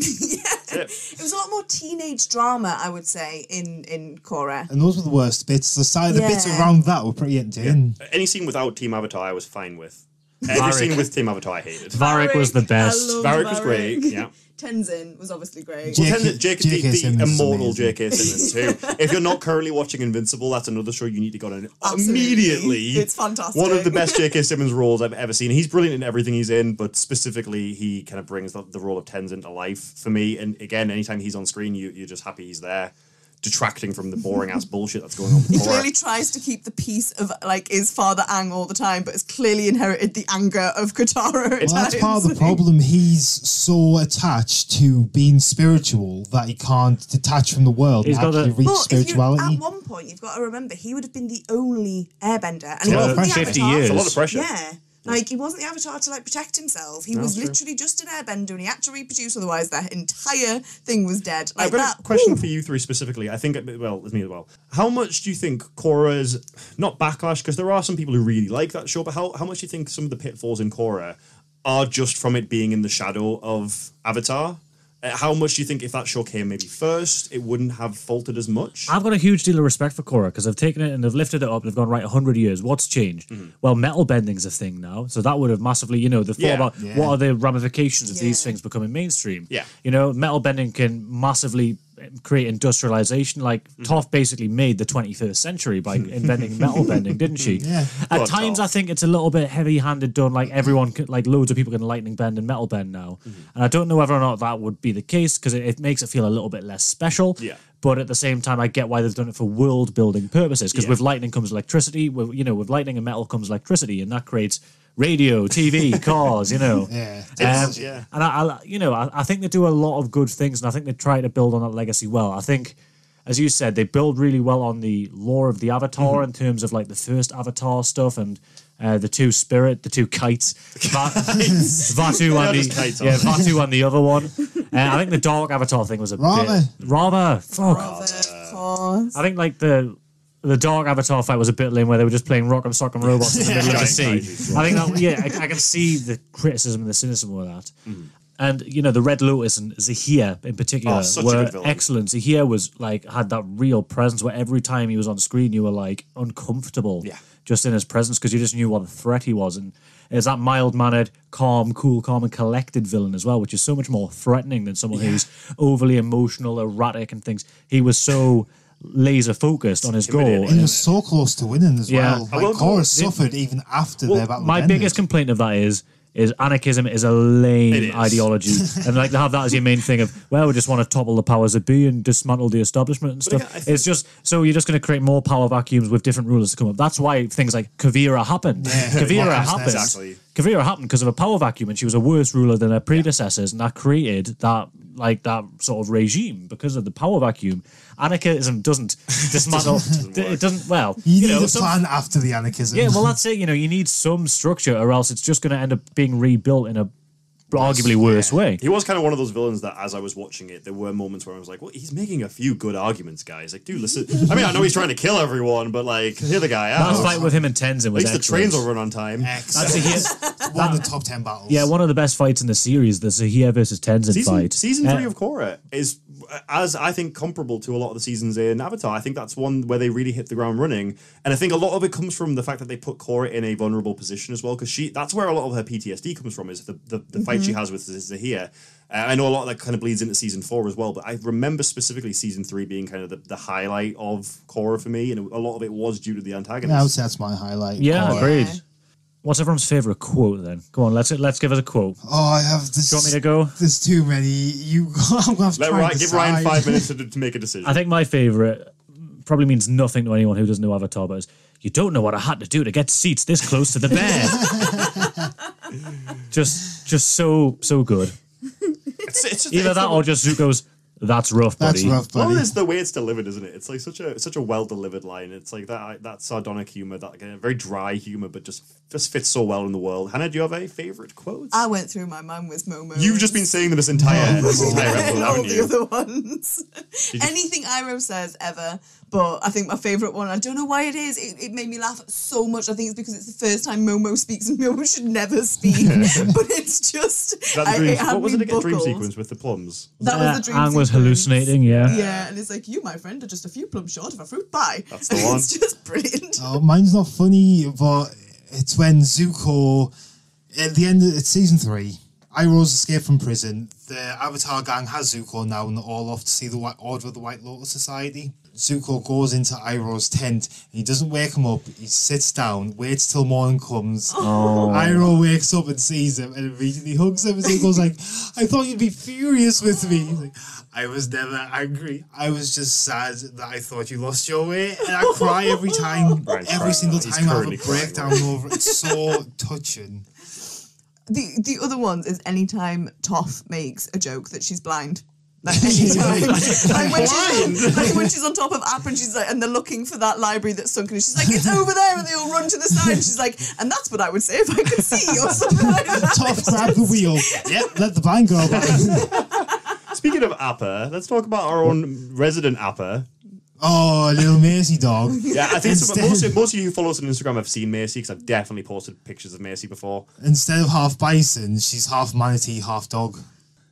it was a lot more teenage drama, I would say, in in Korra. And those were the worst bits. The side, the bits around that were pretty entertaining. any scene without Team Avatar, I was fine with. Every scene with Team Avatar, I hated. Varrick was the best. I love Varrick was great, yeah. Tenzin was obviously great. J- Well, J.K. J- J- J.K. the, the Simmons is immortal amazing. J.K. Simmons too. if you're not currently watching Invincible, that's another show you need to go to Absolutely. immediately. It's fantastic. One of the best J.K. Simmons roles I've ever seen. He's brilliant in everything he's in, but specifically, he kind of brings the, the role of Tenzin to life for me. And again, anytime he's on screen, you, you're just happy he's there, detracting from the boring ass bullshit that's going on. With He Korra. clearly tries to keep the peace of like his father Aang all the time, but has clearly inherited the anger of Katara. At Well, that's part of the problem. He's so attached to being spiritual that he can't detach from the world He's and got a- actually reach Well, if you, spirituality. at one point, you've got to remember he would have been the only airbender, and a he wasn't the pressure. 50 years. It's a lot of pressure. Yeah. Like he wasn't the avatar to like protect himself. He was true. literally just an airbender and he had to reproduce, otherwise that entire thing was dead. Like I've got that. a question whew. for you three specifically. I think, well, it's me as well. How much do you think Korra's, not backlash, because there are some people who really like that show, but how, how much do you think some of the pitfalls in Korra are just from it being in the shadow of Avatar? Uh, how much do you think if that show came maybe first, it wouldn't have faltered as much? I've got a huge deal of respect for Korra because they've taken it and they've lifted it up and they've gone right 100 years. What's changed? Mm-hmm. Well, metal bending's a thing now, so that would have massively, you know, the thought Yeah. about Yeah. what are the ramifications of these things becoming mainstream. Yeah. you know, metal bending can massively create industrialization. Like Mm-hmm. Toph basically made the 21st century by inventing metal bending, didn't she? Yeah. At God, times, Toph. I think it's a little bit heavy-handed done. Like everyone, can, like loads of people can lightning bend and metal bend now, Mm-hmm. and I don't know whether or not that would be the case because it, it makes it feel a little bit less special. Yeah. But at the same time, I get why they've done it for world building purposes. Because Yeah. with lightning comes electricity. With you know, with lightning and metal comes electricity, and that creates radio, TV, cars. You know. Yeah. Um, yeah. And I, I you know, I, I think they do a lot of good things, and I think they try to build on that legacy well. I think, as you said, they build really well on the lore of the Avatar Mm-hmm. in terms of like the first Avatar stuff and. Uh, the two spirit, the two kites, Va- Vaatu They're and just the kites, yeah. Vaatu and the other one. Uh, I think the dark Avatar thing was a Raava. bit Raava. Fuck. Of course. I think like the the dark Avatar fight was a bit lame, where they were just playing rock and sock and robots in the middle of the sea. I think that yeah, I, I can see the criticism and the cynicism of that. And you know the Red Lotus and Zahir in particular Oh, were excellent. Zahir was like had that real presence where every time he was on screen you were like uncomfortable Yeah. just in his presence because you just knew what the threat he was. And it's that mild mannered, calm, cool, calm, and collected villain as well, which is so much more threatening than someone who's overly emotional, erratic, and things. He was so laser focused on his goal. Intimidating. He was so close to winning as Yeah. well. I Like will go- Korra suffered even after Well, their battle. my ended. biggest complaint of that is is anarchism is a lame is. ideology, and like to have that as your main thing of well, we just want to topple the powers that be and dismantle the establishment and But stuff. again, think- it's just so you're just going to create more power vacuums with different rulers to come up. That's why things like Kuvira happened. Kuvira Yeah, happened. exactly. Kuvira happened because of a power vacuum, and she was a worse ruler than her predecessors, and that created that like that sort of regime because of the power vacuum. Anarchism doesn't dismantle. it doesn't. Well, You, you, need know, a some- plan after the anarchism. yeah, well, that's it. You know, you need some structure, or else it's just going to end up being rebuilt in a arguably worse way. He was kind of one of those villains that, as I was watching it, there were moments where I was like, "Well, he's making a few good arguments, guys." Like, dude, listen. I mean, I know he's trying to kill everyone, but like, hear the guy out. That fight with him and Tenzin At was least the trains will run on time. That's a, Excellent. One of the top ten battles. yeah, one of the best fights in the series, the Zahir versus Tenzin Season, fight. season Uh, three of Korra is, uh, as I think, comparable to a lot of the seasons in Avatar. I think that's one where they really hit the ground running, and I think a lot of it comes from the fact that they put Korra in a vulnerable position as well, because she that's where a lot of her PTSD comes from. Is the the, the fight she has with Zahir. Uh, I know a lot of that kind of bleeds into season four as well, but I remember specifically season three being kind of the, the highlight of Korra for me, and a lot of it was due to the antagonist. Yeah, I would say that's my highlight. Yeah, Korra. agreed. What's everyone's favorite quote then? Go on, let's let's give us a quote. Oh, I have this. Do you want me to go? There's too many. You, I'm gonna have to Let try Ryan, and give Ryan decide. five minutes to, to make a decision. I think my favorite probably means nothing to anyone who doesn't know Avatar, but is, you don't know what I had to do to get seats this close to the bear. just just so so good. It's, it's just, Either it's that the- or just Zuko's that's rough, buddy. That's buddy. rough, Well, buddy. it's the way it's delivered, isn't it? It's like such a such a well delivered line. It's like that that sardonic humor, that kind of very dry humor, but just just fits so well in the world. Hannah, do you have a favorite quote? I went through my mum with Momo. You've just been saying them this entire this entire episode, and all haven't the you? other ones. Anything Iroh says ever, but I think my favourite one, I don't know why it is, it, it made me laugh so much. I think it's because it's the first time Momo speaks and Momo should never speak. but it's just, That I, dream, it what was me it again? Dream sequence with the plums. That was the dream Aang was hallucinating, yeah. Yeah, and it's like, you, my friend, are just a few plums short of a fruit pie. That's the one. it's just brilliant. Oh, mine's not funny, but it's when Zuko, at the end of it's season three, Iroh's escaped from prison. The Avatar gang has Zuko now, and they're all off to see the White Order of the White Lotus Society. Zuko goes into Iroh's tent, and he doesn't wake him up. He sits down, waits till morning comes. Oh. Iroh wakes up and sees him, and immediately hugs him. And Zuko's like, "I thought you'd be furious with me." He's like, "I was never angry. I was just sad that I thought you lost your way." And I cry every time, Ryan's every crying single now. Time I have a breakdown right over it. It's so touching. The the other ones is anytime Toph makes a joke that she's blind. Like anytime. like, when she's, like when she's on top of App and she's like, and they're looking for that library that's sunken. And she's like, it's over there, and they all run to the side. And she's like, and that's what I would say if I could see or something like that. Toph, grab the wheel. Yep, let the blind girl by. Speaking of Appa, let's talk about our own resident Appa. Oh, little Macy dog. Yeah, I think Instead- some, most, most of you who follow us on Instagram have seen Macy because I've definitely posted pictures of Macy before. Instead of half bison, she's half manatee, half dog.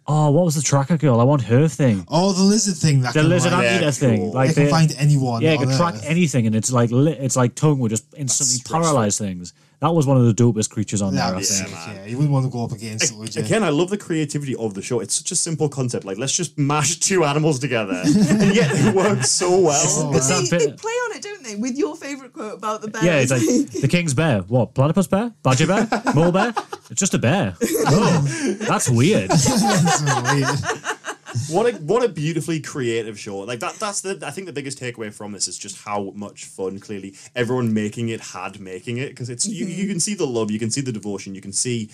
Oh, what was the tracker girl? I want her thing. Oh, the lizard thing that The can lizard like, anteater Yeah, thing. cool. Like they can find anyone. Yeah, it on can track Earth. anything, and it's like li- it's like tongue would just instantly stressful. paralyze things. That was one of the dopest creatures on Yeah, there. I yeah, think. yeah, you wouldn't want to go up against it. Again, I love the creativity of the show. It's such a simple concept. Like, let's just mash two animals together, and yet it works so well. Oh, it's They, they play on it, don't they? With your favourite quote about the bear. Yeah, it's like the king's bear. What? Platypus bear? Badger bear? Mole bear? It's just a bear. Oh, that's weird. That's weird. What a what a beautifully creative show. Like that. That's the. I think the biggest takeaway from this is just how much fun. Clearly, everyone making it had making it because it's you. Mm-hmm. You can see the love. You can see the devotion. You can see.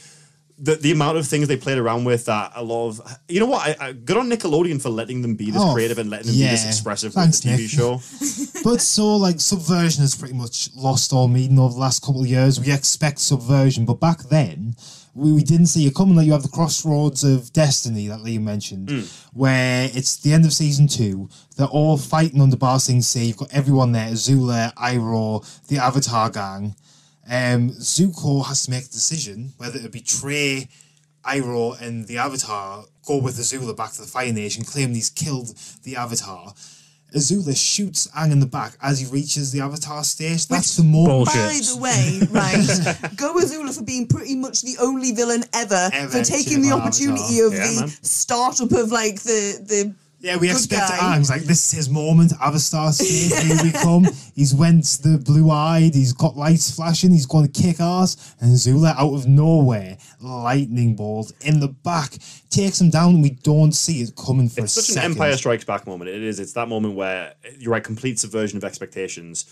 The, the amount of things they played around with that a lot of you know what I, I good on Nickelodeon for letting them be this Oh, creative and letting them be this expressive Thanks, with the TV show. But so, like, subversion has pretty much lost all meaning over the last couple of years. We expect subversion, but back then, we, we didn't see it coming. Like, you have the crossroads of destiny that Liam mentioned, hmm. where it's the end of season two. They're all fighting under Ba Sing Se. You've got everyone there Azula, Iroh, the Avatar gang. Um, Zuko has to make a decision whether to betray Iroh and the Avatar, go with Azula back to the Fire Nation, claim he's killed the Avatar. Azula shoots Aang in the back as he reaches the Avatar stage. That's the moment. Bullshit. By the way, right, go Azula for being pretty much the only villain ever, Ever for taking the opportunity Avatar. of Yeah, the man. startup of like the the. Yeah, we good expect guy. Aang's like this is his moment. Avatar stage, here we come. He's went the blue eyed. He's got lights flashing. He's going to kick ass. And Zula, out of nowhere, lightning bolt in the back, takes him down. We don't see it coming for It's a such second. an Empire Strikes Back moment. It is. It's that moment where you're right, complete subversion of expectations.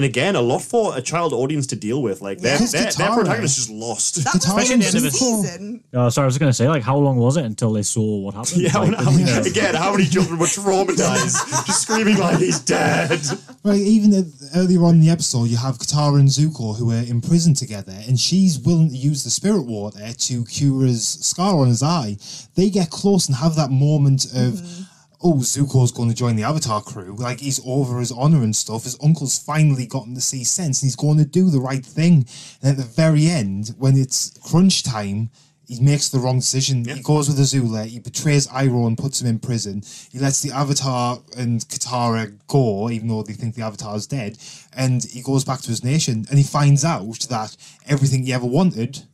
And again, a lot for a child audience to deal with. Like their, Because their, their Katara- protagonist is just lost. That was Katara the end of the season. Oh, sorry, I was going to say, like, how long was it until they saw what happened? Yeah, Like, how many- again, how many children were traumatized, just screaming like he's dead? Right, even earlier on in the episode, you have Katara and Zuko who are in prison together, and she's willing to use the spirit water to cure his scar on his eye. They get close and have that moment of, mm-hmm. Oh, Zuko's going to join the Avatar crew. Like, he's over his honor and stuff. His uncle's finally gotten to see sense, and he's going to do the right thing. And at the very end, when it's crunch time, he makes the wrong decision. He goes with Azula, he betrays Iroh and puts him in prison. He lets the Avatar and Katara go, even though they think the Avatar's dead. And he goes back to his nation and he finds out that everything he ever wanted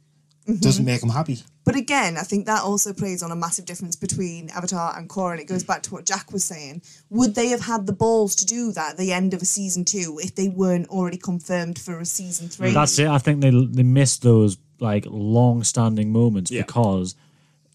doesn't mm-hmm. make them happy. But again, I think that also plays on a massive difference between Avatar and Korra, and it goes back to what Jack was saying. Would they have had the balls to do that at the end of a season two if they weren't already confirmed for a season three? That's it. I think they they missed those like long-standing moments Yeah. because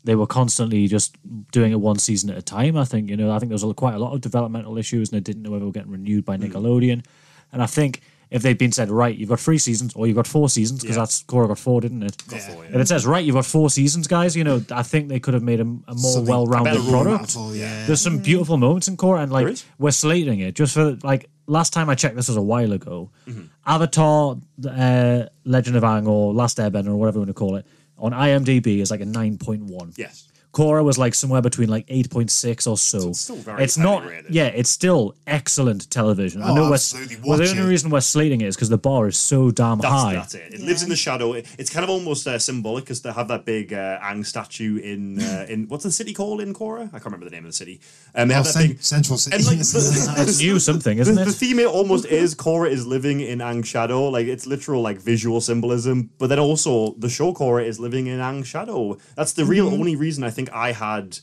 they were constantly just doing it one season at a time. I think you know. I think there was quite a lot of developmental issues, and they didn't know whether they were getting renewed by mm. Nickelodeon. And I think if they'd been said right, you've got three seasons, or you've got four seasons, because Yeah. that's Korra got four, didn't it? Got four, yeah. And it says right, you've got four seasons, guys. You know, I think they could have made a, a more Something- well-rounded a product. Yeah. There's some beautiful moments in Korra, and like we're slating it just for like last time I checked. This was a while ago. Mm-hmm. Avatar, uh, Legend of Aang, or Last Airbender, or whatever you want to call it, on IMDb is like a nine point one. Yes. Korra was like somewhere between like eight point six or so. it's still very It's not. rated. Yeah, it's still excellent television. I Oh, know we're, well, the only it. reason we're slating it is because the bar is so damn That's, high. that's it. It lives in the shadow. It- It's kind of almost uh, symbolic because they have that big uh, Aang statue in uh, in what's the city called in Korra? I can't remember the name of the city. And they Oh, have that Cen- big Central City. and like the, It's new something, isn't the, it? the theme it almost is Korra is living in Aang's shadow. Like it's literal like visual symbolism. But then also the show Korra is living in Aang's shadow. That's the real only reason I think I had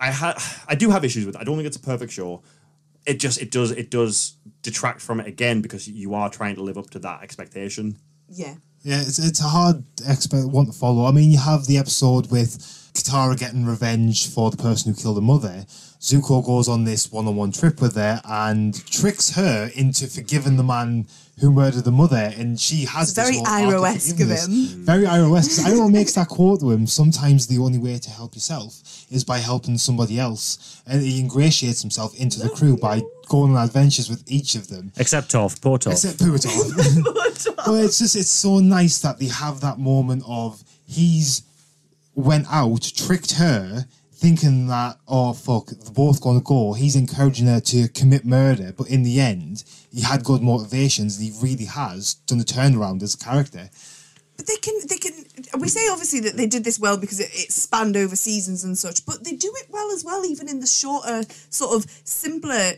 I had I do have issues with it. I don't think it's a perfect show. It just it does it does detract from it again because you are trying to live up to that expectation. yeah. Yeah, it's, it's a hard expert one to follow. I mean, you have the episode with Katara getting revenge for the person who killed her mother. Zuko goes on this one-on-one trip with her and tricks her into forgiving the man who murdered the mother, and she has It's this very whole arc of Iroh-esque of forgiveness. him. Very Iroh-esque. 'cause Iroh makes that quote to him. Sometimes the only way to help yourself is by helping somebody else, and he ingratiates himself into the crew by going on adventures with each of them. Except Toph, poor Toph. Except poor Toph. but it's just it's so nice that they have that moment of he's went out, tricked her, thinking that oh fuck, they're both gonna go. He's encouraging her to commit murder, but in the end, he had good motivations he really has done a turnaround as a character. But they can, they can. We say obviously that they did this well because it, it spanned over seasons and such, but they do it well as well, even in the shorter, sort of simpler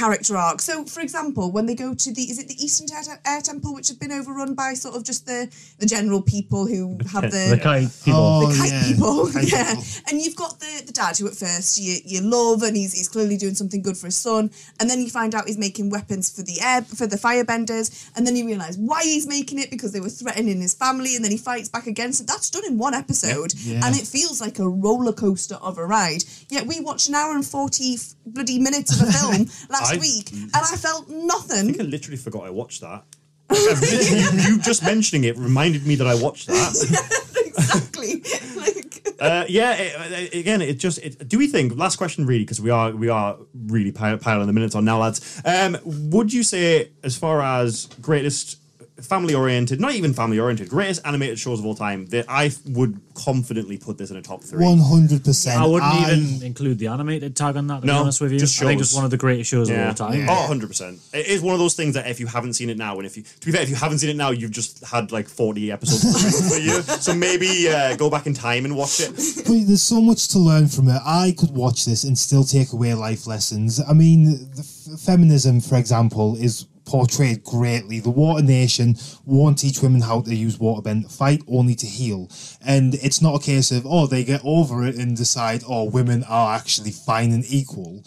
character arc. So, for example, when they go to the, is it the Eastern Air, Air Temple, which have been overrun by sort of just the the general people who have the the kite people. Oh, the kite yeah. people, Kite yeah. people. And you've got the, the dad who at first you, you love and he's, he's clearly doing something good for his son, and then you find out he's making weapons for the air for the firebenders, and then you realise why he's making it because they were threatening his family, and then he fights back against it. That's done in one episode, Yeah. and it feels like a roller coaster of a ride. Yet we watched an hour and forty bloody minutes of a film last I- week, and I felt I nothing. think I literally forgot I watched that. You, you just mentioning it reminded me that I watched that. exactly. like, Uh, yeah, it- again, it just. It, do we think? Last question, really, because we are we are really piling the minutes on now, lads. Um, would you say, as far as greatest family oriented, not even family oriented, greatest animated shows of all time, that I would confidently put this in a top three? One hundred percent. I wouldn't even include the animated tag on that. To be No, honest with you, just I think shows. it's one of the greatest shows of all time. Oh, 100%. It is one of those things that if you haven't seen it now, and if you, to be fair, if you haven't seen it now, you've just had like 40 episodes for you. So maybe uh, go back in time and watch it. But there's so much to learn from it. I could watch this and still take away life lessons. I mean, the f- feminism, for example, is portrayed greatly. The Water Nation won't teach women how to use waterbend, fight only to heal. And it's not a case of, oh, they get over it and decide, oh, women are actually fine and equal.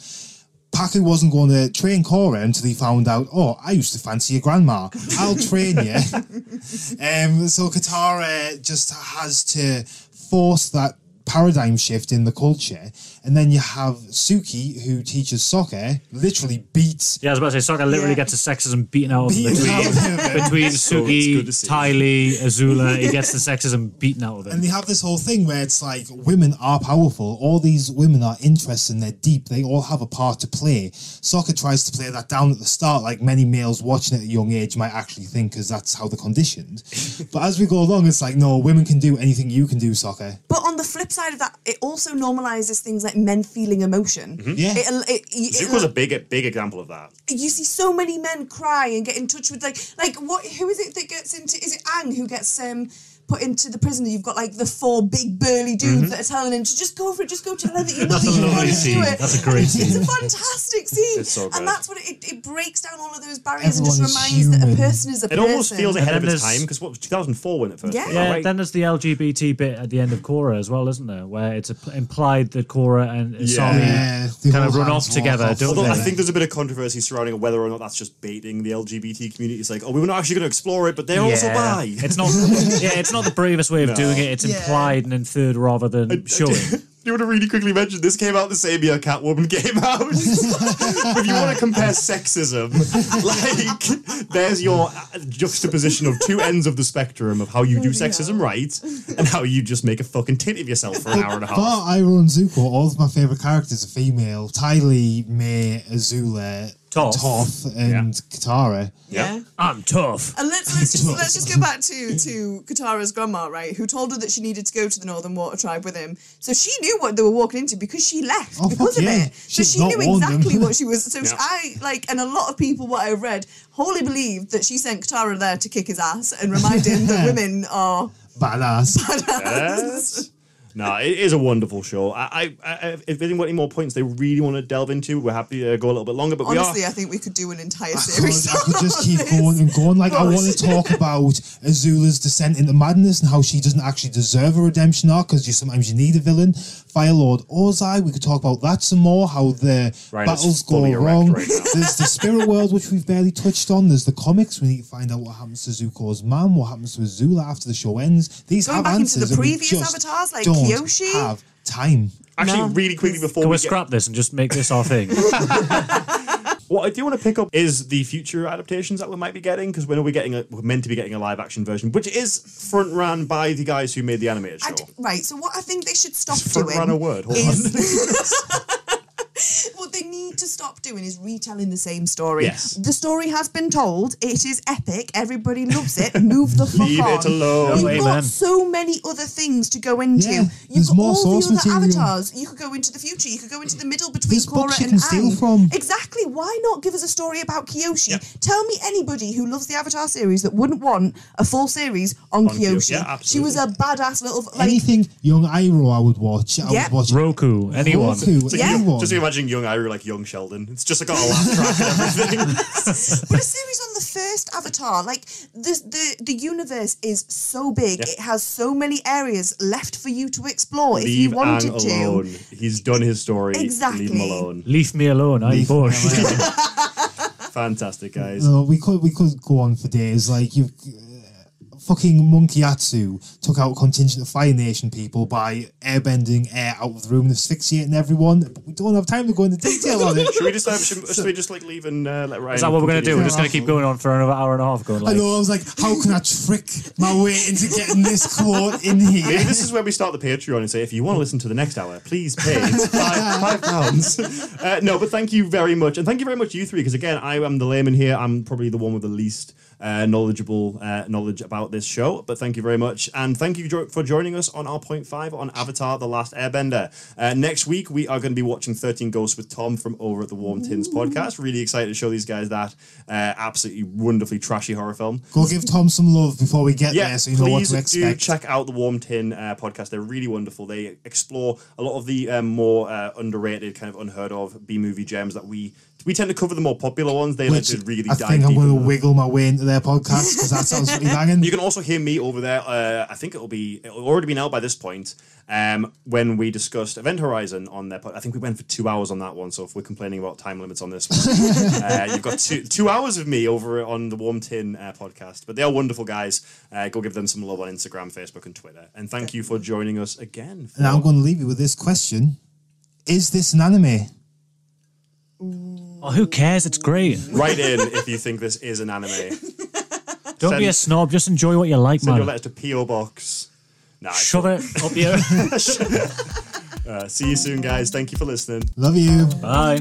Pakku wasn't going to train Korra until he found out, oh, I used to fancy your grandma. I'll train you. um, so Katara just has to force that paradigm shift in the culture. And then you have Suki, who teaches Sokka, literally beats. Yeah, I was about to say, Sokka literally Yeah. gets the sexism beaten out of him Beaten between, out of between So it's good Suki, to see. Ty Lee, Azula. He gets the sexism beaten out of him. And they have this whole thing where it's like women are powerful. All these women are interested and they're deep. They all have a part to play. Sokka tries to play that down at the start, like many males watching at a young age might actually think, because that's how they're conditioned. but as we go along, it's like, no, women can do anything you can do, Sokka. But on the flip side of that, it also normalizes things like men feeling emotion. Yeah. It, it, it, Zuko's a big, big example of that. you see so many men cry and get in touch with like like what who is it that gets into is it Aang who gets um put into the prison you've got like the four big burly dudes mm-hmm. that are telling him to just go for it just go tell her that you love That's a it you lovely want to scene. do it That's a great scene. it's a fantastic scene It's so good. and that's what it, it, it breaks down all of those barriers Everyone and just reminds that a person is a It person It almost feels ahead of its time because what 2004 when it first Yeah. Yeah, right? then there's the LGBT bit at the end of Korra as well, isn't there? Where it's implied that Korra and Asami Yeah, they kind of run off together, off. don't Although they? I think there's a bit of controversy surrounding whether or not that's just baiting the LGBT community. It's like, oh, we were not actually going to explore it, but they're also Yeah. bi. It's not. Yeah, it's not the bravest way of No. doing it. It's Yeah. implied and inferred rather than showing. you want to really quickly mention this came out the same year Catwoman came out. if you want to compare sexism, like there's your uh, juxtaposition of two ends of the spectrum of how you do sexism right and how you just make a fucking tit of yourself for an hour and a half. Bar Iroh and Zuko, all of my favourite characters are female. Tylee, Mai, Azula, Toph. Toph, and Katara. yeah I'm tough. And let's let's just let's just go back to to Katara's grandma, right? Who told her that she needed to go to the Northern Water Tribe with him. So she knew what they were walking into because she left Oh, because of yeah. it. So She's she knew warned them. exactly what she was. So Yeah. I like, and a lot of people, what I've read, wholly believed that she sent Katara there to kick his ass and remind him that women are Badass. Yes. No, it is a wonderful show. I, I, I if anyone any more points they really want to delve into, we're happy to uh, go a little bit longer. But Honestly, we are. I think we could do an entire I series. could, I could just keep this. going and going. Like, I want to talk about Azula's descent into madness and how she doesn't actually deserve a redemption arc because you sometimes you need a villain. Fire Lord Ozai, we could talk about that some more. How the Ryan battles go wrong. right. There's the spirit world, which we've barely touched on. There's the comics. We need to find out what happens to Zuko's mom, what happens to Azula after the show ends. These Going have back into answers. the previous just avatars, like don't Kyoshi? have time. Actually, No, really quickly before Can we we get- scrap this and just make this our thing? What I do want to pick up is the future adaptations that we might be getting because when are we getting a, we're meant to be getting a live action version, which is front run by the guys who made the animated show. I d- right. So what I think they should stop Front doing run a word. Hold is what they need to stop doing is retelling the same story. Yes. The story has been told. It is epic. Everybody loves it. Move the fuck Leave on. it alone. You've Amen. got so many other things to go into. Yeah, You've got more all source the other material. avatars. You could go into the future. You could go into the middle between There's Korra books you and can steal Aang. from. Exactly. Why not give us a story about Kyoshi? Yep. Tell me anybody who loves the Avatar series that wouldn't want a full series on, On Kyo- Kyoshi. yeah, she was a badass little like Anything young Iroh, I would watch. I Yeah. would watch Roku, anyone. Roku, Yeah. anyone. Just imagine young Iroh like young Sheldon. It's just like got a laugh track and everything. But a series on the first Avatar, like the the the universe is so big, Yeah. it has so many areas left for you to explore if you wanted Aang to. alone. He's done his story. Exactly. Leave him alone. Leave me alone. I'm Leave bored. Fantastic, guys. No, we could we could go on for days. Like you, uh, fucking Monk Gyatso took out contingent of Fire Nation people by airbending air out of the room and asphyxiating everyone. But we don't have time to go into detail on it. Should we just have, should, should we just like leave and uh, let Ryan? Is that what we're going to do? We're just going to keep going on for another hour and a half. Going I know. I was like, how can I trick my way into getting this quote in here? Maybe this is where we start the Patreon and say, if you want to listen to the next hour, please pay It's five, five pounds. Uh, no, but thank you very much, and thank you very much, you three, because again, I am the layman here. I'm probably the one with the least uh, knowledgeable uh, knowledge about this show. But thank you very much, and thank you jo- for joining us on our point five on Avatar: The Last Airbender. Uh, next week, we are going to be watching Thirteen Ghosts with Tom from over at the Warm Tins podcast. Really excited to show these guys that uh, absolutely wonderfully trashy horror film. Go give Tom some love before we get Yeah, there, so you know what please to do check out the Warm Tin uh, podcast. They're really wonderful. They explore a lot of the um, more uh, underrated, kind of unheard of B movie gems that we we tend to cover the more popular ones. They like to really I dive think I'm going to wiggle my way into their podcast because that sounds pretty banging. You can also hear me over there. Uh, I think it'll be it'll already been out by this point. Um, when we discussed Event Horizon on their, pod- I think we went for two hours on that one. So if we're complaining about time limits on this one, uh, you've got two two hours of me over on the Warm Tin uh, podcast. But they are wonderful guys. Uh, go give them some love on Instagram, Facebook, and Twitter. And thank you for joining us again. And I'm going to leave you with this question: Is this an anime? Oh, who cares? It's great. Write in if you think this is an anime. Don't Send- be a snob. Just enjoy what you like, Send your man. letters to PO Box. Nah, it's Shove it up your. Uh, see you soon, guys. Thank you for listening. Love you. Bye.